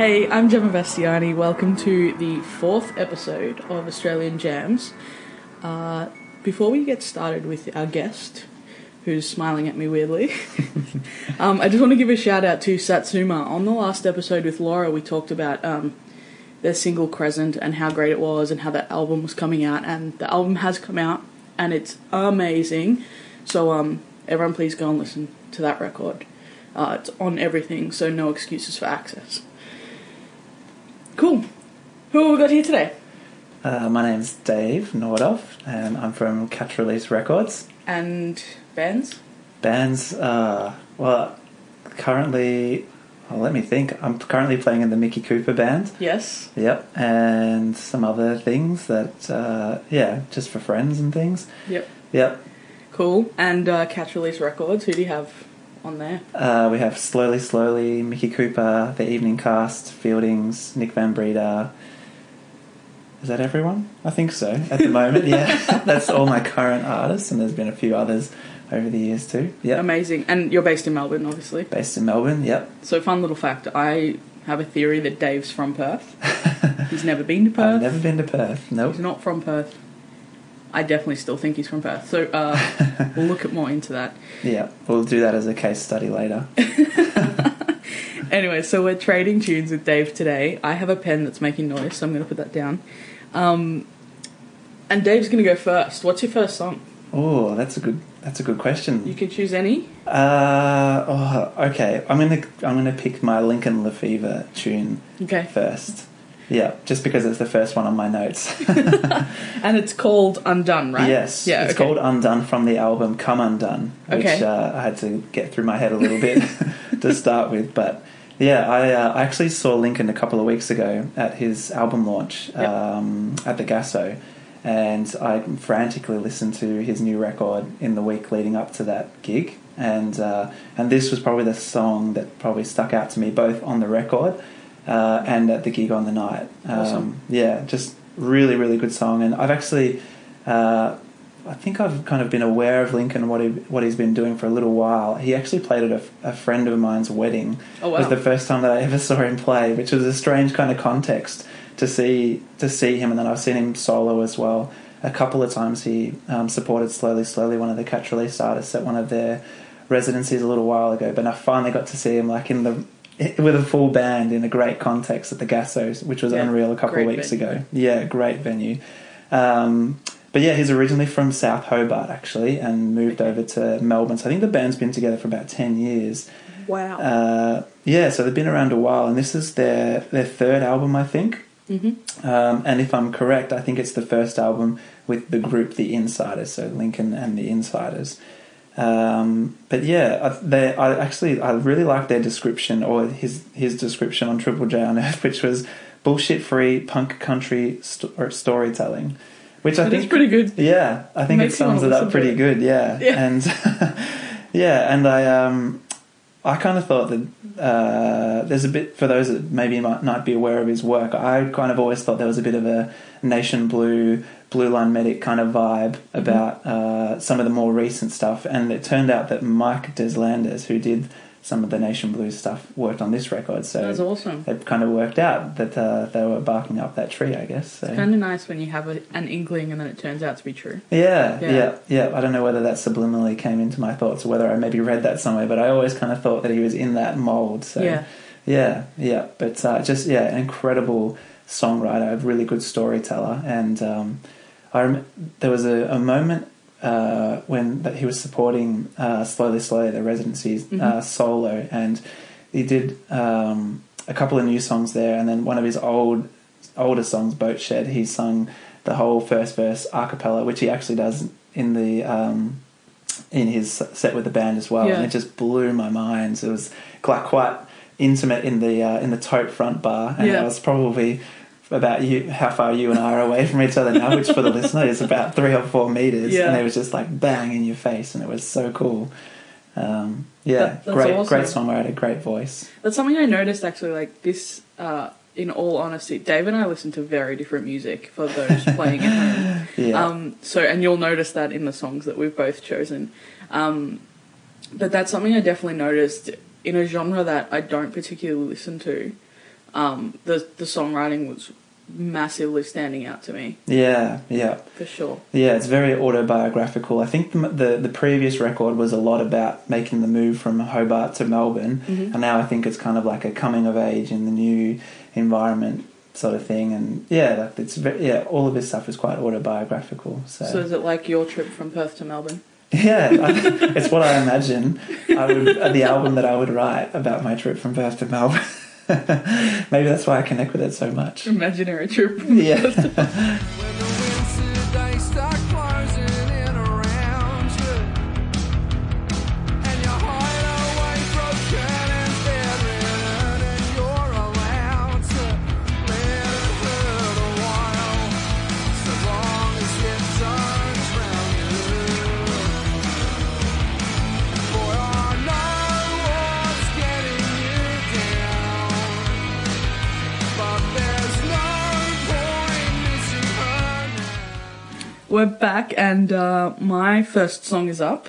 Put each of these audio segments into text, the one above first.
Hey, I'm Gemma Bastiani. Welcome to the fourth episode of Australian Jams. Uh, before we get started with our guest, who's smiling at me weirdly, um, I just want to give a shout out to Satsuma. On the last episode with Laura, we talked about um, their single Crescent and how great it was and how that album was coming out. And the album has come out and it's amazing. So, um, everyone, please go and listen to that record. Uh, it's on everything, so no excuses for access. Cool. Who have we got here today? Uh, my name's Dave Nordoff, and I'm from Catch Release Records. And bands? Bands, uh, well, currently, well, let me think. I'm currently playing in the Mickey Cooper band. Yes. Yep, and some other things that, uh, yeah, just for friends and things. Yep. Yep. Cool. And uh, Catch Release Records, who do you have on there? Uh, we have Slowly Slowly, Mickey Cooper, The Evening Cast, Fieldings, Nick Van Breeda. Is that everyone? I think so. At the moment, yeah. That's all my current artists, and there's been a few others over the years too. Yeah. Amazing. And you're based in Melbourne, obviously. Based in Melbourne, yep. So, fun little fact I have a theory that Dave's from Perth. He's never been to Perth. I've never been to Perth. Nope. He's not from Perth. I definitely still think he's from Perth. So, uh, we'll look at more into that. Yeah, we'll do that as a case study later. Anyway, so we're trading tunes with Dave today. I have a pen that's making noise, so I'm going to put that down. Um, and Dave's going to go first. What's your first song? Oh, that's a good. That's a good question. You can choose any. Uh, oh, okay. I'm gonna I'm gonna pick my Lincoln Le Fevre tune Okay. first. Yeah, just because it's the first one on my notes. And it's called Undone, right? Yes, Yeah. it's okay. called Undone from the album Come Undone, which Okay. uh, I had to get through my head a little bit to start with. But yeah, I, uh, I actually saw Lincoln a couple of weeks ago at his album launch Yep. um, at the Gasso, and I frantically listened to his new record in the week leading up to that gig. And uh, and this was probably the song that probably stuck out to me both on the record uh, and at the gig on the night. Awesome. Um, yeah, just really really good song. And I've actually uh, I think I've kind of been aware of Lincoln what he what he's been doing for a little while. He actually played at a, a friend of mine's wedding. Oh, wow. It was the first time that I ever saw him play, which was a strange kind of context to see to see him. And then I've seen him solo as well. A couple of times he um, supported Slowly Slowly, one of the catch release artists, at one of their residencies a little while ago. But I finally got to see him like in the with a full band in a great context at the Gassos, which was Yeah, unreal a couple of weeks venue. ago. Yeah, great venue. Um, but yeah, he's originally from South Hobart actually, and moved over to Melbourne. So I think the band's been together for about ten years. Wow. Uh, yeah, so they've been around a while, and this is their their third album, I think. mm-hmm. Um, and if I'm correct, I think it's the first album with the group The Insiders, so Lincoln and The Insiders. Um, but yeah, I, they, I actually I really like their description or his his description on Triple J on Earth, which was bullshit free punk country st- or storytelling, which I It think is pretty good. Yeah, I think it Makes sums it up pretty it. good. Yeah, Yeah. and yeah, and I um I kind of thought that uh, there's a bit for those that maybe might not be aware of his work. I kind of always thought there was a bit of a Nation Blue, Blue Line Medic kind of vibe Mm-hmm. about uh, some of the more recent stuff, and it turned out that Mike Deslanders, who did some of the Nation Blues stuff worked on this record. So That's awesome. it kind of worked out that uh, they were barking up that tree, I guess. So. Kind of nice when you have a, an inkling and then it turns out to be true. Yeah, Yeah. yeah, yeah, I don't know whether that subliminally came into my thoughts or whether I maybe read that somewhere, but I always kind of thought that he was in that mold. So Yeah. yeah, yeah. But uh, just yeah, an incredible songwriter, a really good storyteller, and um, I rem- there was a, a moment uh, when that he was supporting uh, slowly, slowly the residencies uh, solo, and he did um, a couple of new songs there, and then one of his old older songs, Boat Shed, he sung the whole first verse a cappella, which he actually does in the um, in his set with the band as well, Yeah. and it just blew my mind. It was quite quite intimate in the uh, in the tote front bar, and Yeah. I was probably about you how far you and I are away from each other now, which for the listener is about three or four meters, Yeah. and it was just like bang in your face, and it was so cool. Um, yeah, That- great, awesome. great songwriter, great voice. That's something I noticed actually. Like this, uh, in all honesty, Dave and I listen to very different music for those playing at home. Yeah, Um, so, and you'll notice that in the songs that we've both chosen. Um, but that's something I definitely noticed in a genre that I don't particularly listen to. Um, the the songwriting was massively standing out to me yeah, yeah. for sure. Yeah, it's very autobiographical. I think the, the the previous record was a lot about making the move from Hobart to Melbourne, Mhm. and now I think it's kind of like a coming of age in the new environment sort of thing. And yeah, like it's ve- yeah, all of his stuff is quite autobiographical. So, So is it like your trip from Perth to Melbourne? yeah, I, it's what I imagine I would the album that I would write about my trip from Perth to Melbourne. Maybe that's why I connect with it so much. Imaginary trip. Yeah. We're back, and uh, my first song is up.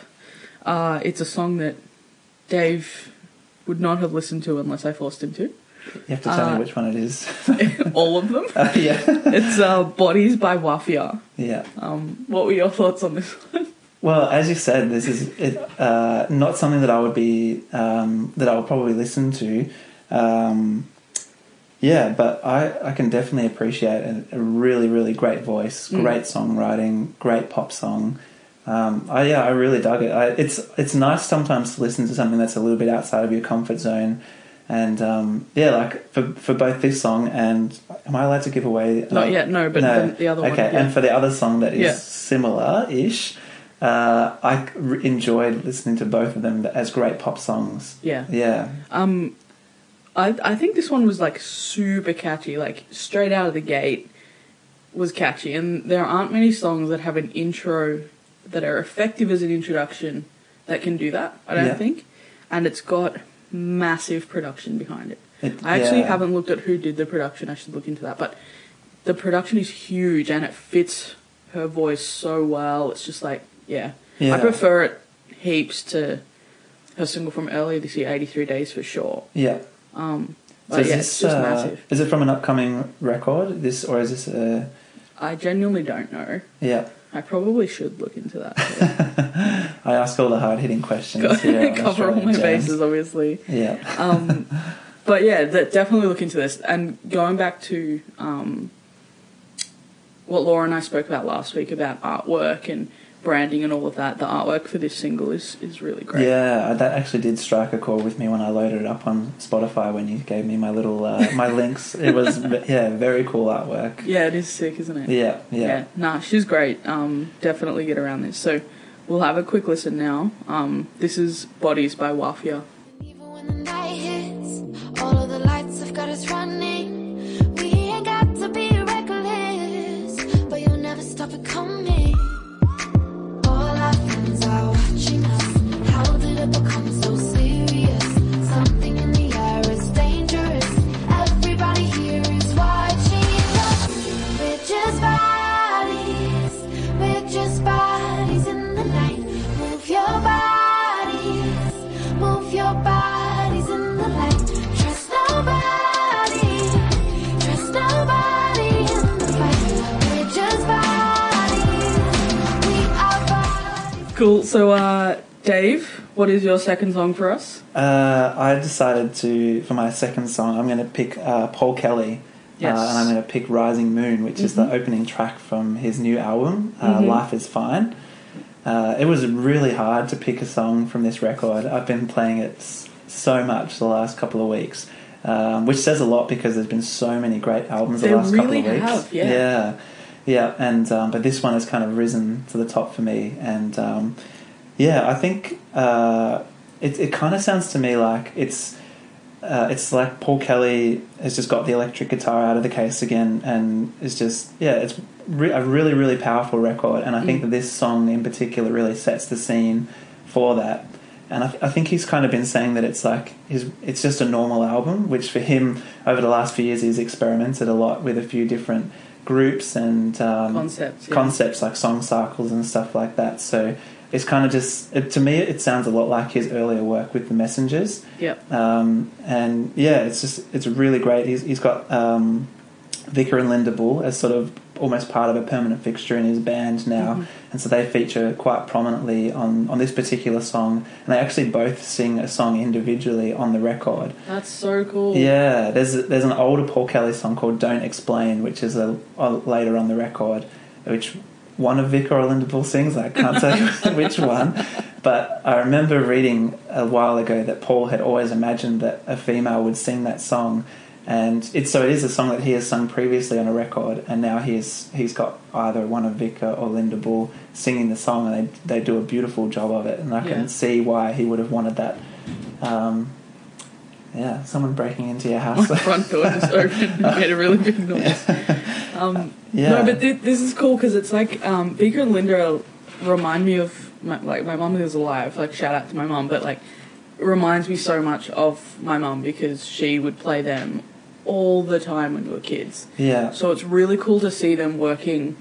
Uh, it's a song that Dave would not have listened to unless I forced him to. You have to tell Uh, me which one it is. All of them. Uh, yeah, It's uh, Bodies by Wafia. yeah. Um, what were your thoughts on this one? Well, as you said, this is it, uh, not something that I would be um, that I would probably listen to. Um, yeah, but I, I can definitely appreciate a, a really really great voice, Mm. great songwriting, great pop song. Um, I yeah, I really dug it. I, it's it's nice sometimes to listen to something that's a little bit outside of your comfort zone. And um, yeah, like for for both this song and am I allowed to give away? Not uh, yet, no, but the- the other one, Okay, yeah. and for the other song that is Yeah. similar-ish, uh, I enjoyed listening to both of them as great pop songs. Yeah. Yeah, Um, I I think this one was like super catchy, like straight out of the gate was catchy, and there aren't many songs that have an intro that are effective as an introduction that can do that. I don't Yeah. think, and it's got massive production behind it. It- I actually yeah. haven't looked at who did the production. I should look into that, but the production is huge and it fits her voice so well. It's just like yeah, Yeah. I prefer it heaps to her single from earlier this year, "83 Days" for sure. yeah. Um, So is yeah, this uh, massive. is it from an upcoming record? This or is this a I genuinely don't know. yeah? I probably should look into that. I ask all the hard hitting questions. here on Cover all my Jams. bases, obviously. Yeah, Um, but yeah, that, definitely look into this. And going back to um, what Laura and I spoke about last week about artwork and branding and all of that, the artwork for this single is, is really great. yeah. That actually did strike a chord with me when I loaded it up on Spotify when you gave me my little uh, my links. It was yeah, very cool artwork. Yeah, it is sick, isn't it? Yeah, yeah. Nah, she's great. Um, definitely get around this. So we'll have a quick listen now. Um, this is Bodies by Wafia. What is your second song for us? Uh, I decided to for my second song. I'm going to pick uh, Paul Kelly, Yes. uh, and I'm going to pick "Rising Moon," which is the Mhm. opening track from his new album, uh, Mhm. "Life Is Fine." Uh, it was really hard to pick a song from this record. I've been playing it so much the last couple of weeks, um, which says a lot because there's been so many great albums They the last couple of weeks. have, yeah. yeah, yeah. And um, but this one has kind of risen to the top for me, and um, yeah, I think uh, it it kind of sounds to me like it's. Uh, it's like Paul Kelly has just got the electric guitar out of the case again, and it's just yeah, it's re- a really really powerful record, and I think Mm. that this song in particular really sets the scene for that. And I, th- I think he's kind of been saying that it's like his, it's just a normal album, which for him over the last few years he's experimented a lot with a few different groups and um, Concepts, yeah. concepts like song cycles and stuff like that. So it's kind of just it, to me it sounds a lot like his earlier work with the Messengers. Yep. Um, and yeah, it's just it's really great. He's he's got um, Vika and Linda Bull as sort of almost part of a permanent fixture in his band now, Mhm. and so they feature quite prominently on on this particular song. And they actually both sing a song individually on the record. That's so cool. Yeah, there's there's an older Paul Kelly song called "Don't Explain," which is a, a later on the record, which one of Vic or Linda Bull sings. I can't you which one, but I remember reading a while ago that Paul had always imagined that a female would sing that song, and it's so it is a song that he has sung previously on a record, and now he's he's got either one of Vic or Linda Bull singing the song, and they they do a beautiful job of it, and I Yeah. can see why he would have wanted that. Um, yeah, someone breaking into your My house. front door just opened and made a really big noise. Um, Yeah. No, but th- this is cool because it's like um, Vika and Linda remind me of my, like my mum is alive. Like shout out to my mum, but like it reminds me so much of my mum because she would play them all the time when we were kids. yeah, So it's really cool to see them working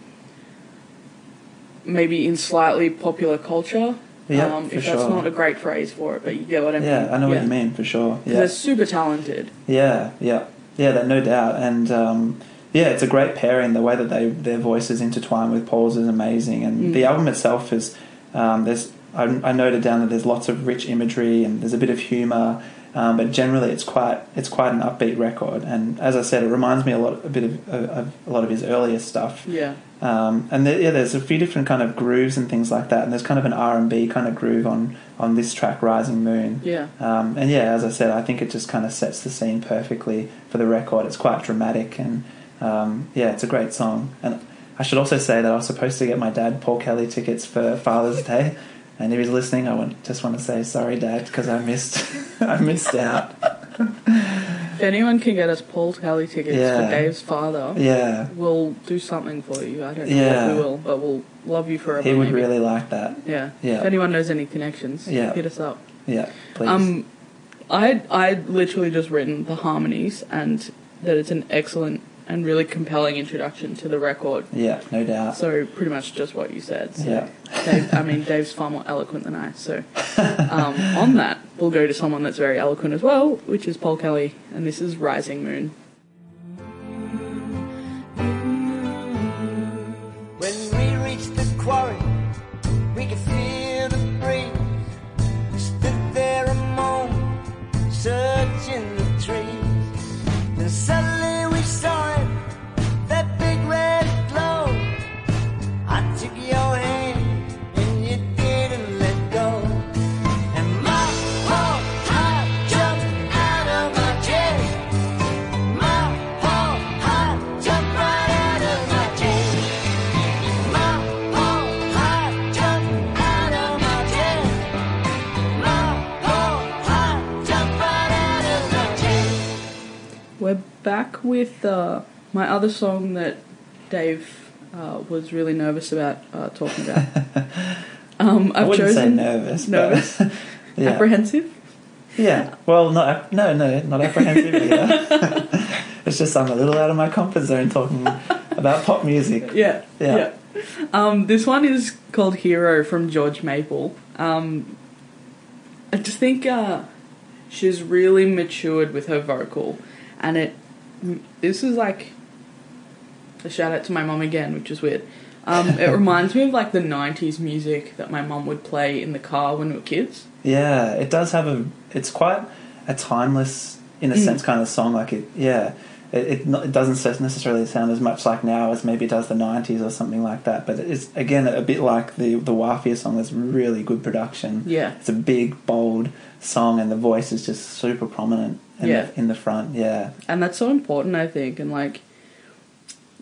maybe in slightly popular culture. Yeah, um, for if that's not a great phrase for it, but you get what I mean. yeah, I know what you mean for sure. Yeah, They're super talented. yeah, yeah, yeah. That no doubt, and um, yeah, it's a great pairing. The way that they their voices intertwine with Paul's is amazing, and Mm. the album itself is um, there's. I, I noted down that there's lots of rich imagery and there's a bit of humour, um, but generally it's quite it's quite an upbeat record. And as I said, it reminds me a lot a bit of, of a lot of his earlier stuff. Yeah. Um, and there, yeah, there's a few different kind of grooves and things like that. And there's kind of an R and B kind of groove on on this track, "Rising Moon." Yeah. Um, and yeah, as I said, I think it just kind of sets the scene perfectly for the record. It's quite dramatic, and um, yeah, it's a great song. And I should also say that I was supposed to get my dad Paul Kelly tickets for Father's Day, and if he's listening, I want, just want to say sorry, Dad, because I missed I missed out. If anyone can get us Paul Kelly tickets Yeah. for Dave's father, Yeah, we'll do something for you. I don't know Yeah. what we will, but we'll love you forever. he would maybe. really like that. Yeah. Yeah. If anyone knows any connections, Yeah. hit us up. Yeah, please. Um, I I literally just written the harmonies and that it's an excellent and really compelling introduction to the record. yeah, no doubt. So pretty much just what you said. So Yeah. Dave, I mean, Dave's far more eloquent than I. So um, on that, we'll go to someone that's very eloquent as well, which is Paul Kelly, and this is Rising Moon. Back with uh, my other song that Dave uh, was really nervous about uh, talking about. Um, I I've wouldn't say chosen nervous. but- nervous? yeah. apprehensive. Yeah. Well, not no, no, not apprehensive either. it's just I'm a little out of my comfort zone talking about pop music. Yeah, Yeah. yeah. Um, this one is called Hero from George Maple. Um, I just think uh, she's really matured with her vocal, and it. This is like a shout out to my mom again, which is weird. Um, it reminds me of like the '90s music that my mum would play in the car when we were kids. Yeah, it does have a. It's quite a timeless, in a Mm. sense, kind of song. Like it, yeah, it, it, it doesn't necessarily sound as much like now as maybe it does the '90s or something like that. But it's again a bit like the the Wafia song. There's really good production. Yeah. it's a big, bold song, and the voice is just super prominent. In Yeah. the, in the front. Yeah, and that's so important i think and like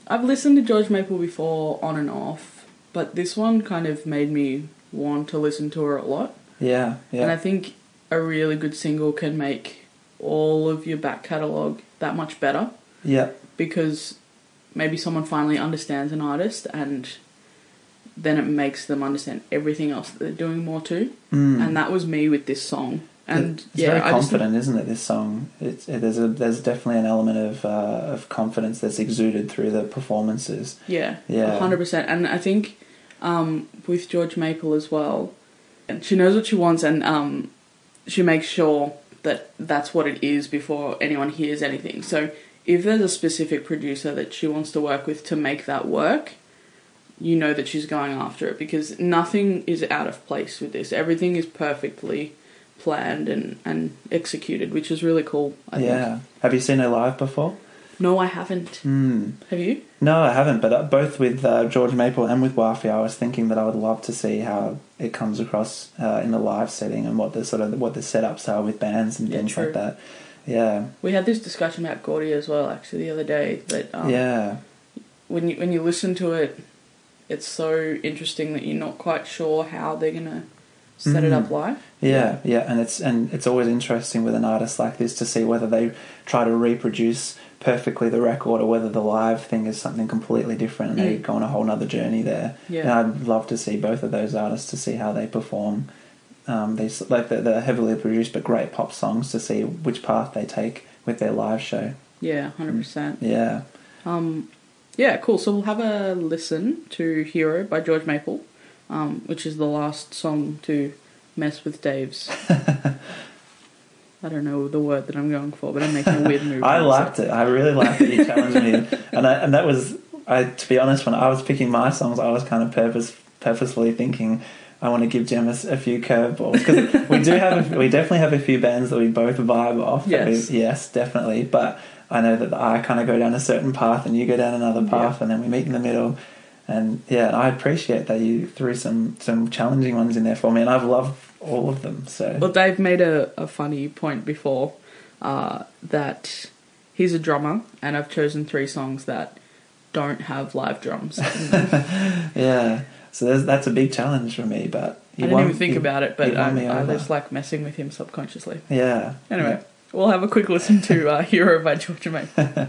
i've listened to george maple before on and off but this one kind of made me want to listen to her a lot yeah, yeah. and i think a really good single can make all of your back catalogue that much better yeah, because maybe someone finally understands an artist and then it makes them understand everything else that they're doing more too Mm. and that was me with this song and it's yeah very I just confident, isn't it? This song, it's it, there's a there's definitely an element of uh, of confidence that's exuded through the performances. Yeah, Yeah. hundred percent. And I think um, with George Maple as well, she knows what she wants, and um, she makes sure that that's what it is before anyone hears anything. So if there's a specific producer that she wants to work with to make that work, you know that she's going after it because nothing is out of place with this. Everything is perfectly planned and, and executed, which is really cool. I yeah. think. Have you seen her live before? No, I haven't. Mm. Have you? No, I haven't. But uh, both with uh, George Maple and with Wafia, I was thinking that I would love to see how it comes across uh, in the live setting and what the sort of what the setups are with bands and Yeah, things true. like that. Yeah, We had this discussion about Gordi as well, actually, the other day. That um, yeah, when you when you listen to it, it's so interesting that you're not quite sure how they're gonna set it Mhm. up live. yeah, yeah. And it's and it's always interesting with an artist like this to see whether they try to reproduce perfectly the record or whether the live thing is something completely different and they Mm. go on a whole other journey there. Yeah. And I'd love to see both of those artists to see how they perform. Um, these like the, the heavily produced but great pop songs to see which path they take with their live show. Yeah, hundred percent. Yeah, Um, yeah, cool. So we'll have a listen to "Hero" by George Maple, um, which is the last song to mess with Dave's. I don't know the word that I'm going for, but I'm making a weird move. I liked it. I really liked that you challenged me, and I, and that was I. To be honest, when I was picking my songs, I was kind of purpose purposefully thinking. I want to give Jem a few curveballs because we do have a, we definitely have a few bands that we both vibe off. that we- Yes. yes, definitely. But I know that I kind of go down a certain path and you go down another path, Yeah. and then we meet in the middle. And yeah, I appreciate that you threw some some challenging ones in there for me, and I've loved all of them. So Well, Dave made a, a funny point before uh, that he's a drummer, and I've chosen three songs that don't have live drums. Yeah, so there's, that's a big challenge for me. But you didn't won- even think you- about it, but I, I just like messing with him subconsciously. Yeah. Anyway, we'll have a quick listen to uh, "Hero" by George Maple.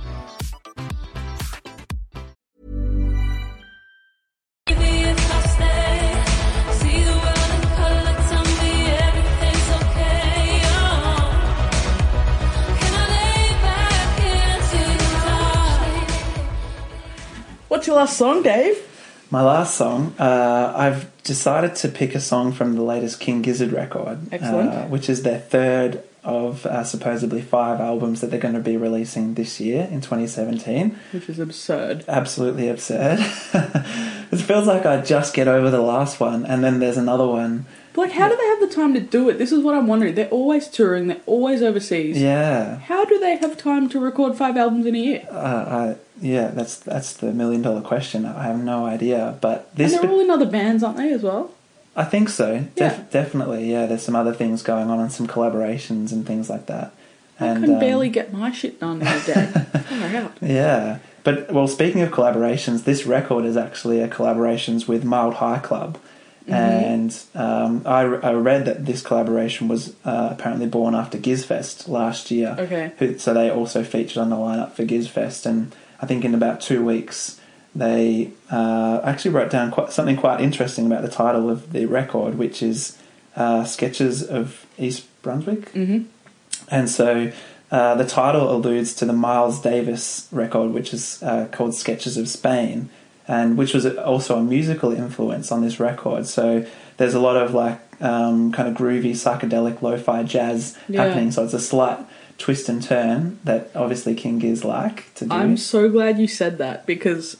What's your last song, Dave? My last song, uh, I've decided to pick a song from the latest King Gizzard record, Excellent. Uh, which is their third of uh, supposedly five albums that they're going to be releasing this year in 2017. Which is absurd. Absolutely absurd. it feels like I just get over the last one, and then there's another one. But like, how do they have the time to do it? This is what I'm wondering. They're always touring. They're always overseas. Yeah, How do they have time to record five albums in a year? uh, I, yeah, that's that's the million dollar question. I have no idea, but And they're all in other bands, aren't they, as well? I think so. Def- Yeah. Definitely, yeah. There's some other things going on and some collaborations and things like that. I and can um, barely get my shit done in a day. Out. Yeah, but well, speaking of collaborations, this record is actually a collaborations with Mild High Club, Mm-hmm. and um, I, I read that this collaboration was uh, apparently born after Gizfest last year. Okay. Who- So they also featured on the lineup for Gizfest, and I think in about two weeks they uh, actually wrote down quite, something quite interesting about the title of the record, which is uh, "Sketches of East Brunswick." Mhm. And so uh, the title alludes to the Miles Davis record, which is uh, called Sketches of Spain, and which was also a musical influence on this record. So there's a lot of like um, kind of groovy psychedelic lo-fi jazz Yeah. happening. So it's a slight twist and turn that obviously King Giz like to do. I'm so glad you said that because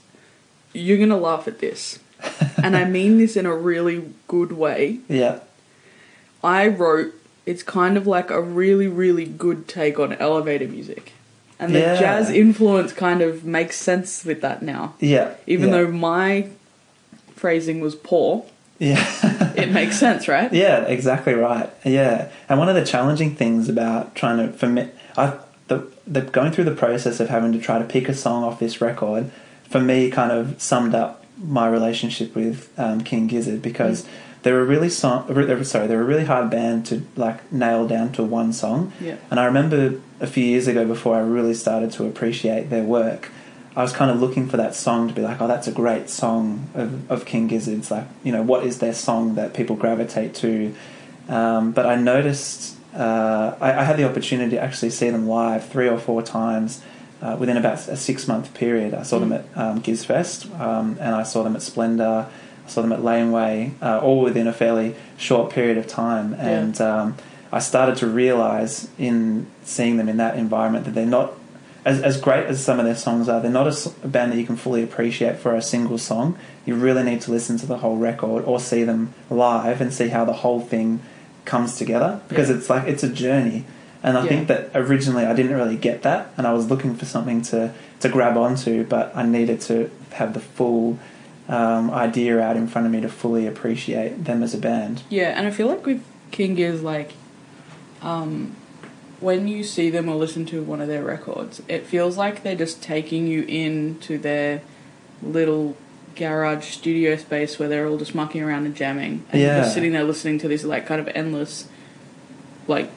you're gonna laugh at this, and I mean this in a really good way. yeah, I wrote it's kind of like a really really good take on elevator music, and the Yeah. jazz influence kind of makes sense with that now. yeah. Even yeah. though my phrasing was poor, yeah. it makes sense, right? Yeah, exactly right. Yeah, and one of the challenging things about trying to for me, I the, the going through the process of having to try to pick a song off this record, for me, kind of summed up my relationship with um, King Gizzard because They were really song. Sorry, they were a really hard band to like nail down to one song. Yeah. And I remember a few years ago, before I really started to appreciate their work, I was kind of looking for that song to be like, oh, that's a great song of, of King Gizzard's. Like, you know, what is their song that people gravitate to? Um, but I noticed uh, I, I had the opportunity to actually see them live three or four times uh, within about a six month period. I saw them at um, Gizfest um, and I saw them at Splendor. I saw them at Laneway, uh, all within a fairly short period of time. And um, I started to realize in seeing them in that environment that they're not as, as great as some of their songs are, they're not a band that you can fully appreciate for a single song. You really need to listen to the whole record or see them live and see how the whole thing comes together because Yeah. it's like it's a journey. And I Yeah. think that originally I didn't really get that, and I was looking for something to, to grab onto, but I needed to have the full um, idea out in front of me to fully appreciate them as a band. Yeah, and I feel like with King is like, um, when you see them or listen to one of their records, it feels like they're just taking you into their little garage studio space where they're all just mucking around and jamming, and you're just sitting there listening to this like kind of endless, like,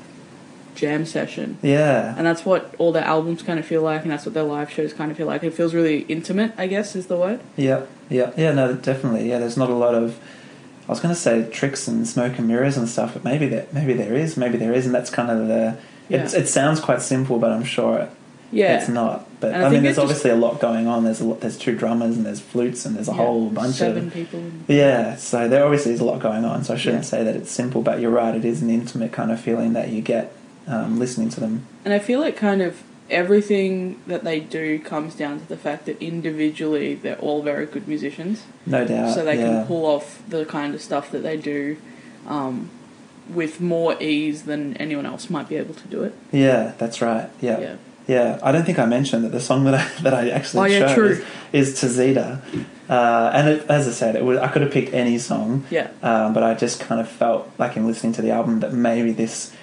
jam session. Yeah, And that's what all their albums kind of feel like, and that's what their live shows kind of feel like. It feels really intimate, I guess, is the word. yeah, yeah, yeah. No, definitely. Yeah, there's not a lot of. I was going to say tricks and smoke and mirrors and stuff, but maybe that maybe there is, maybe there is and That's kind of the. Yeah. it sounds quite simple, but I'm sure it, Yeah. it's not. But I I, mean, there's obviously a lot going on. There's a lot, there's two drummers and there's flutes and there's a Yeah, whole bunch seven of people. Yeah, so there obviously is a lot going on. So I shouldn't Yeah. say that it's simple, but you're right. It is an intimate kind of feeling that you get um, listening to them. And I feel like kind of everything that they do comes down to the fact that individually they're all very good musicians. No doubt. so they yeah. can pull off the kind of stuff that they do um, with more ease than anyone else might be able to do it. Yeah, that's right. Yeah. Yeah. yeah. I don't think I mentioned that the song that I, that I actually Oh, yeah, chose true. is Tezeta. Uh, and it, as I said, it was, I could have picked any song, Yeah. um, but I just kind of felt like in listening to the album that maybe this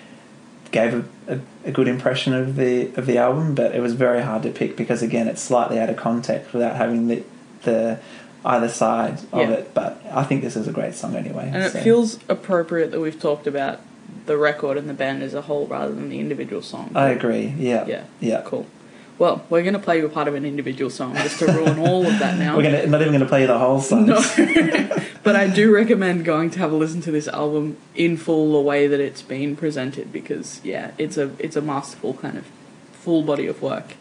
gave a, a, a good impression of the of the album, but it was very hard to pick because again, it's slightly out of context without having the the either side of Yeah. it. But I think this is a great song anyway. And it so. feels appropriate that we've talked about the record and the band as a whole rather than the individual song. I agree. Yeah. Yeah. Yeah. Cool. Well, we're going to play you a part of an individual song just to ruin all of that now. We're gonna not even gonna play you the whole song. No. but I do recommend going to have a listen to this album in full the way that it's been presented because yeah, it's a it's a masterful kind of full body of work.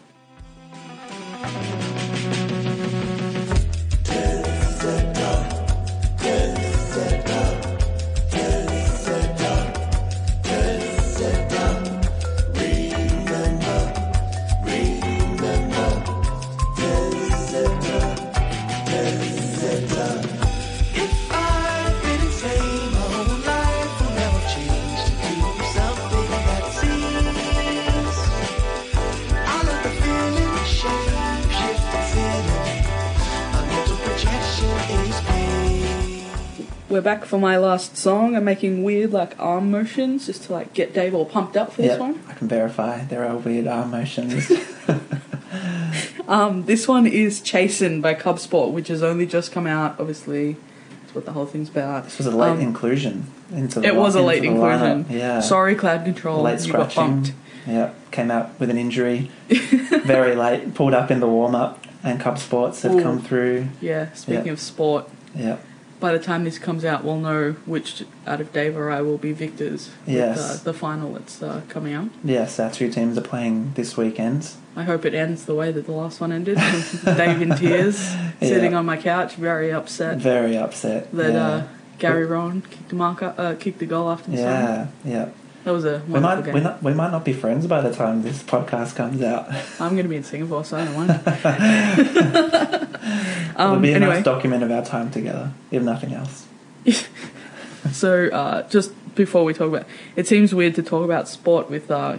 We're back for my last song. I'm making weird like arm motions just to like get Dave all pumped up for this one. I can verify there are weird arm motions. Um, this one is Chasin by Cub Sport, which has only just come out. Obviously, that's what the whole thing's about. this was a late Um, inclusion into the It was a late inclusion. lineup. Yeah. Sorry, Cloud Control. late you got bumped. Yeah, came out with an injury very late. Pulled up in the warm up, and Cub Sports have Ooh. come through. Yeah. Speaking Yeah. of sport, Yeah, by the time this comes out, we'll know which out of Dave or I will be victors. Yes. With, uh, the final that's uh, coming out. yes, our two teams are playing this weekend. I hope it ends the way that the last one ended. Dave in tears, sitting Yeah. on my couch, very upset Very upset. that yeah. uh, Gary Rohan kicked uh, kicked the goal after the song. yeah, yeah. That was a We might game. we not we might not be friends by the time this podcast comes out. I'm going to be in Singapore, so I don't mind. It'll um, be a anyway, nice document of our time together, if nothing else. so uh, just before we talk about, it seems weird to talk about sport with uh,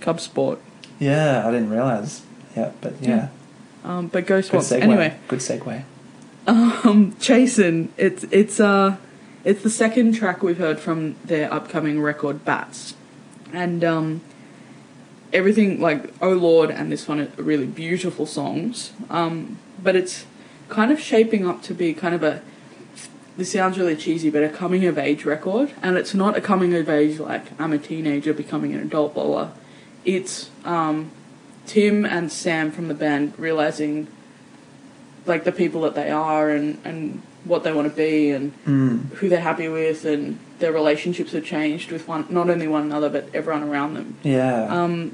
Cub Sport, Yeah, I didn't realize. Yeah, but yeah, um, but go good segue. Anyway, good segue. um, it's it's uh, it's the second track we've heard from their upcoming record Bats, and um, everything like Oh Lord and this one are really beautiful songs. Um, but it's kind of shaping up to be kind of a this sounds really cheesy, but a coming of age record, and it's not a coming of age like I'm a teenager becoming an adult, blah. It's um, Tim and Sam from the band realizing like the people that they are and and what they want to be and Mm. who they're happy with and their relationships have changed with one not only one another but everyone around them. Yeah, Um,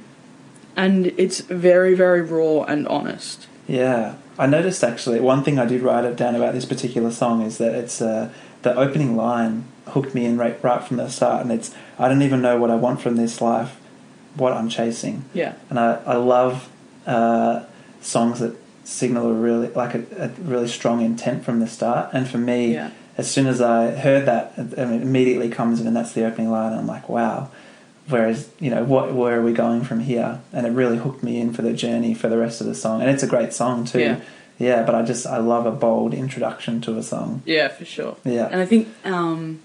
and it's very very raw and honest. yeah. I noticed actually one thing I did write it down about this particular song is that it's uh, the opening line hooked me in right, right from the start, and it's I don't even know what I want from this life, what I'm chasing. Yeah. and I, I love uh, songs that signal a really like a, a really strong intent from the start. And for me, Yeah. as soon as I heard that, it immediately comes in, and that's the opening line. And I'm like, wow. Whereas you know, what where are we going from here? And it really hooked me in for the journey for the rest of the song. And it's a great song too. Yeah. Yeah, but I just I love a bold introduction to a song. Yeah, for sure. Yeah. And I think um,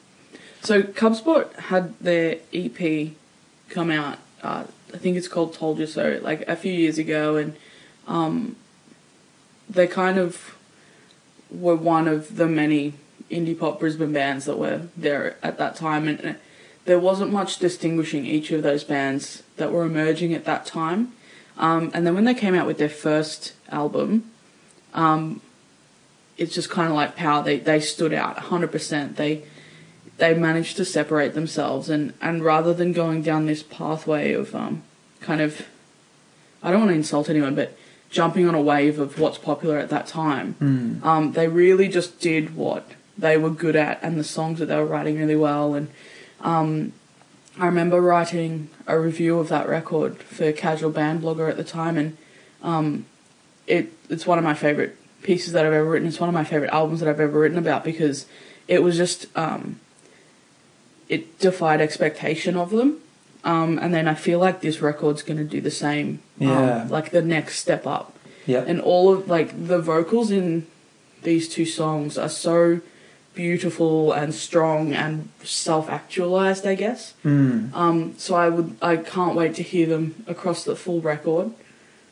so. Cub Sport had their EP come out. Uh, I think it's called "Told You So," like a few years ago, and um, they kind of were one of the many indie pop Brisbane bands that were there at that time, and uh, there wasn't much distinguishing each of those bands that were emerging at that time. Um, and then when they came out with their first album, um, it's just kind of like power. They they stood out 100%. They they managed to separate themselves, and and rather than going down this pathway of um, kind of, I don't want to insult anyone, but jumping on a wave of what's popular at that time, um, they really just did what they were good at, and the songs that they were writing really well. And um, I remember writing a review of that record for Casual Band Blogger at the time, and um, it it's one of my favorite pieces that I've ever written. It's one of my favorite albums that I've ever written about because it was just um, it defied expectation of them. Um, and then I feel like this record's going to do the same. um, Yeah. like the next step up. Yeah. And all of like the vocals in these two songs are so beautiful and strong and self-actualized, I guess. Mm. Um, so I would, I can't wait to hear them across the full record.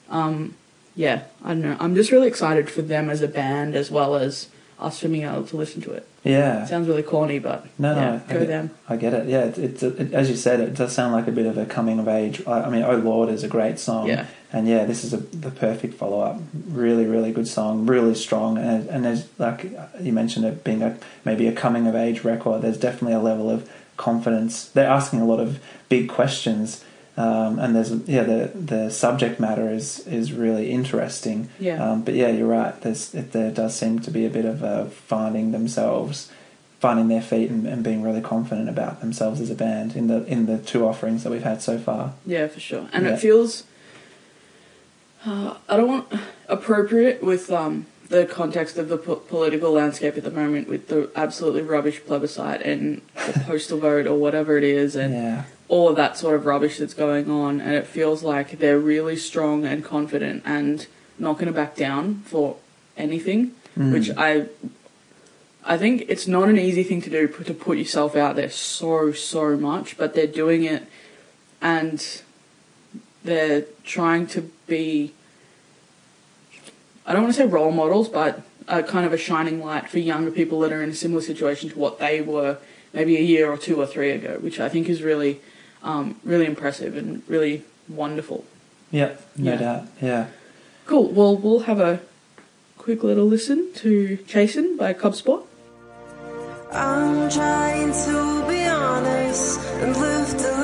Um, yeah, I don't know. I'm just really excited for them as a band as well as us for being able to listen to it. Yeah. Sounds really corny, but No, yeah, no, I go get, them. I get it. Yeah, it, it's it, as you said, it does sound like a bit of a coming of age. I, I mean, "Oh Lord" is a great song. Yeah. And yeah, this is a, the perfect follow up. Really, really good song. Really strong, and and there's like you mentioned it being a maybe a coming of age record. There's definitely a level of confidence. They're asking a lot of big questions. Um, and there's yeah the the subject matter is is really interesting. Yeah. Um, but yeah, you're right. There's it, there does seem to be a bit of finding themselves, finding their feet, and, and being really confident about themselves as a band in the in the two offerings that we've had so far. Yeah, for sure. And Yeah. it feels. Uh, I don't want appropriate with um, the context of the po- political landscape at the moment, with the absolutely rubbish plebiscite and the postal vote or whatever it is, and Yeah, all of that sort of rubbish that's going on. And it feels like they're really strong and confident and not going to back down for anything, Mm. which I I think it's not an easy thing to do to put yourself out there so so much, but they're doing it, and they're trying to be. I don't want to say role models, but a kind of a shining light for younger people that are in a similar situation to what they were maybe a year or two or three ago, which I think is really, um, really impressive and really wonderful. Yeah, no Yeah. doubt. Yeah. Cool. Well, we'll have a quick little listen to Chasing by Cub Sport. I'm trying to be honest and live deliberately,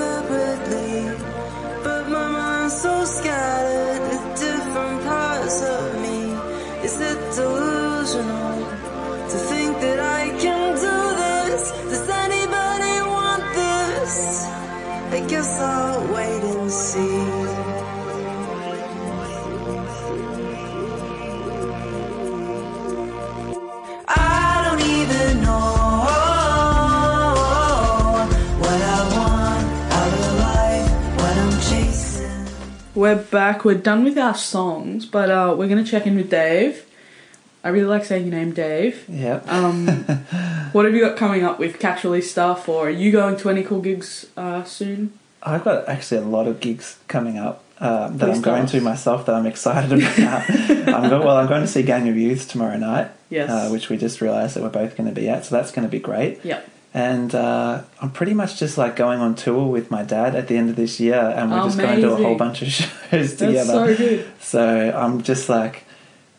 We're back. We're done with our songs, but uh, we're going to check in with Dave. I really like saying your name, Dave. Yeah. Um, what have you got coming up with catch release stuff, or are you going to any cool gigs uh, soon? I've got actually a lot of gigs coming up uh, that Please I'm going tell to us. myself that I'm excited about. I'm go- well, I'm going to see Gang of Youths tomorrow night, Yes. uh, which we just realised that we're both going to be at, so that's going to be great. Yep. And uh, I'm pretty much just like going on tour with my dad at the end of this year, and we're just going to do a whole bunch of shows That's together. so good. So I'm just like,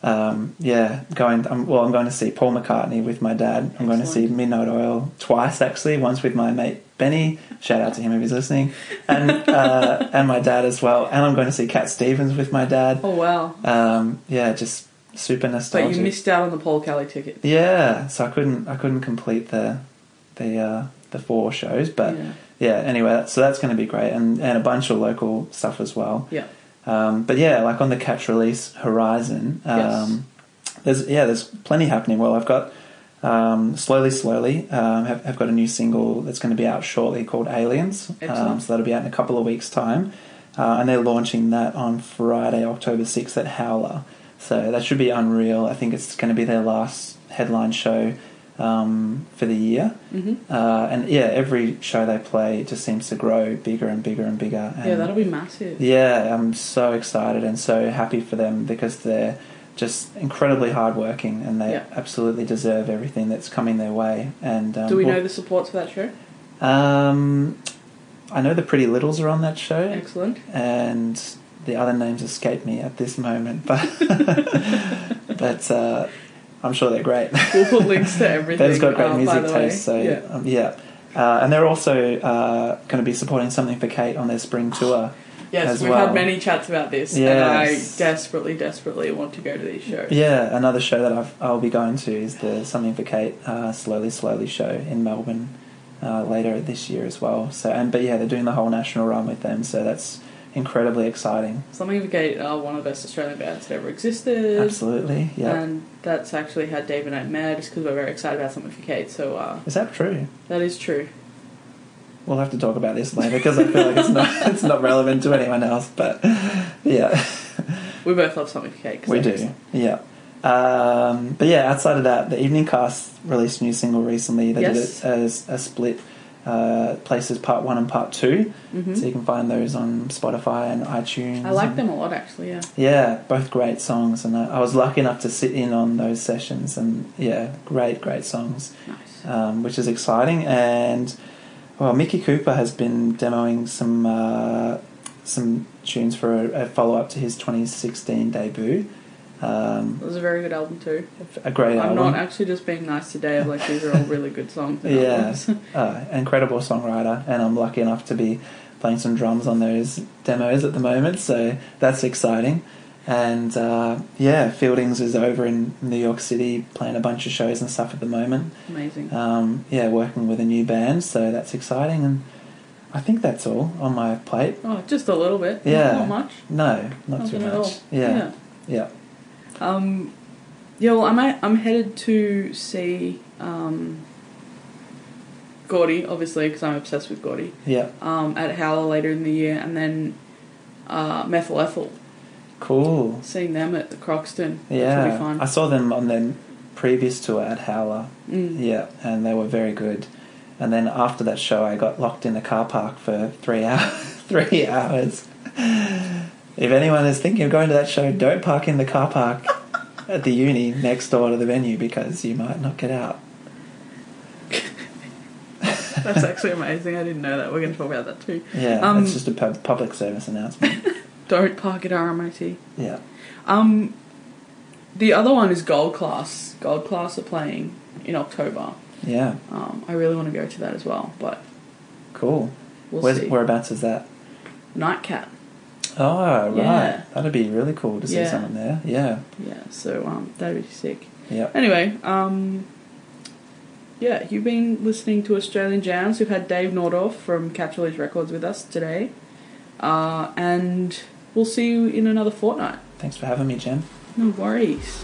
um, yeah, going. I'm, well, I'm going to see Paul McCartney with my dad. I'm going to see Excellent. Midnight Oil twice, actually. Once with my mate Benny. Shout out to him if he's listening, and uh, and my dad as well. And I'm going to see Cat Stevens with my dad. Oh wow! Um, yeah, just super nostalgic. But you missed out on the Paul Kelly ticket. Yeah, so I couldn't I couldn't complete the the uh, the four shows, but Yeah. yeah. Anyway, so that's going to be great, and and a bunch of local stuff as well. Yeah. Um, but yeah, like on the catch release horizon, um, there's yeah, there's plenty happening. Well, I've got um, slowly, slowly, um, have, have got a new single that's going to be out shortly called Aliens. Um, so that'll be out in a couple of weeks' time, uh, and they're launching that on Friday, October sixth at Howler. So that should be unreal. I think it's going to be their last headline show um, for the year. Mm-hmm. Uh, and yeah, every show they play just seems to grow bigger and bigger and bigger. And Yeah, that'll be massive. yeah, I'm so excited and so happy for them because they're just incredibly hardworking and they Yeah. absolutely deserve everything that's coming their way. And um, Do we know the supports for that show? Um, I know the Pretty Littles are on that show, Excellent. and the other names escape me at this moment, but but uh, I'm sure they're great. We'll put links to everything. They've got great music taste, so yeah. um, yeah. Uh, and they're also uh, going to be supporting something for Kate on their spring tour. Yes, we've well. had many chats about this, and I desperately, desperately want to go to these shows. Yeah, another show that I've, I'll be going to is the Something for Kate uh, Slowly Slowly show in Melbourne uh, later this year as well. So and but yeah, they're doing the whole national run with them, so that's incredibly exciting. Something for Kate are one of the best Australian bands that ever existed. Absolutely, yeah. And that's actually how Dave and I met, just because we're very excited about something for Kate. So uh, Is that true? that is true. We'll have to talk about this later because I feel like it's not it's not relevant to anyone else. But yeah, We both love something for Kate. we do. is- Yeah. Um, but yeah, outside of that, the Evening Cast released a new single recently. They Yes. did it as a split uh, places, part one and part 2 Mhm. So you can find those on Spotify and iTunes. I like and- them a lot, actually. Yeah. Yeah, both great songs, and I, I was lucky enough to sit in on those sessions, and yeah, great, great songs, Nice. um, which is exciting. And well, Mickey Cooper has been demoing some uh, some tunes for a, a follow up to his 2016 debut. Um, It was a very good album too. a great I'm album. not actually just being nice to Dave. Like these are all really good songs. Yeah, uh, incredible songwriter, and I'm lucky enough to be playing some drums on those demos at the moment, so that's exciting. And uh, yeah, Fieldings is over in New York City playing a bunch of shows and stuff at the moment. Amazing. Um, yeah, working with a new band, so that's exciting. And I think that's all on my plate. oh, just a little bit. Yeah. Not much. No, not Nothing too at much. all. Yeah, yeah. Um, yeah, well, I'm I'm headed to see um, Gordi, obviously, because I'm obsessed with Gordi. yeah. Um, at Howler later in the year, and then uh, Methyl Ethel, Cool. seeing them at the Croxton. which will be Yeah, fun. I saw them on their previous tour at Howler. Yeah, and they were very good. And then after that show, I got locked in the car park for three hours. three hours. If anyone is thinking of going to that show, don't park in the car park at the uni next door to the venue because you might not get out. That's actually amazing. I didn't know that. We're going to talk about that too. Yeah, Um, it's just a pub- public service announcement. Don't park at RMIT. yeah. Um, the other one is Gold Class. Gold Class are playing in October. Yeah, Um, I really want to go to that as well, but cool. we'll Where's, see. whereabouts is that? Nightcat. Oh, right. Yeah. That'd be really cool to see Yeah. someone there. Yeah. Yeah, so um, that'd be sick. Yeah. Anyway, um, yeah, you've been listening to Australian Jams. We've had Dave Nordoff from Catch Release Records with us today, uh, and we'll see you in another fortnight. Thanks for having me, Jen. No worries.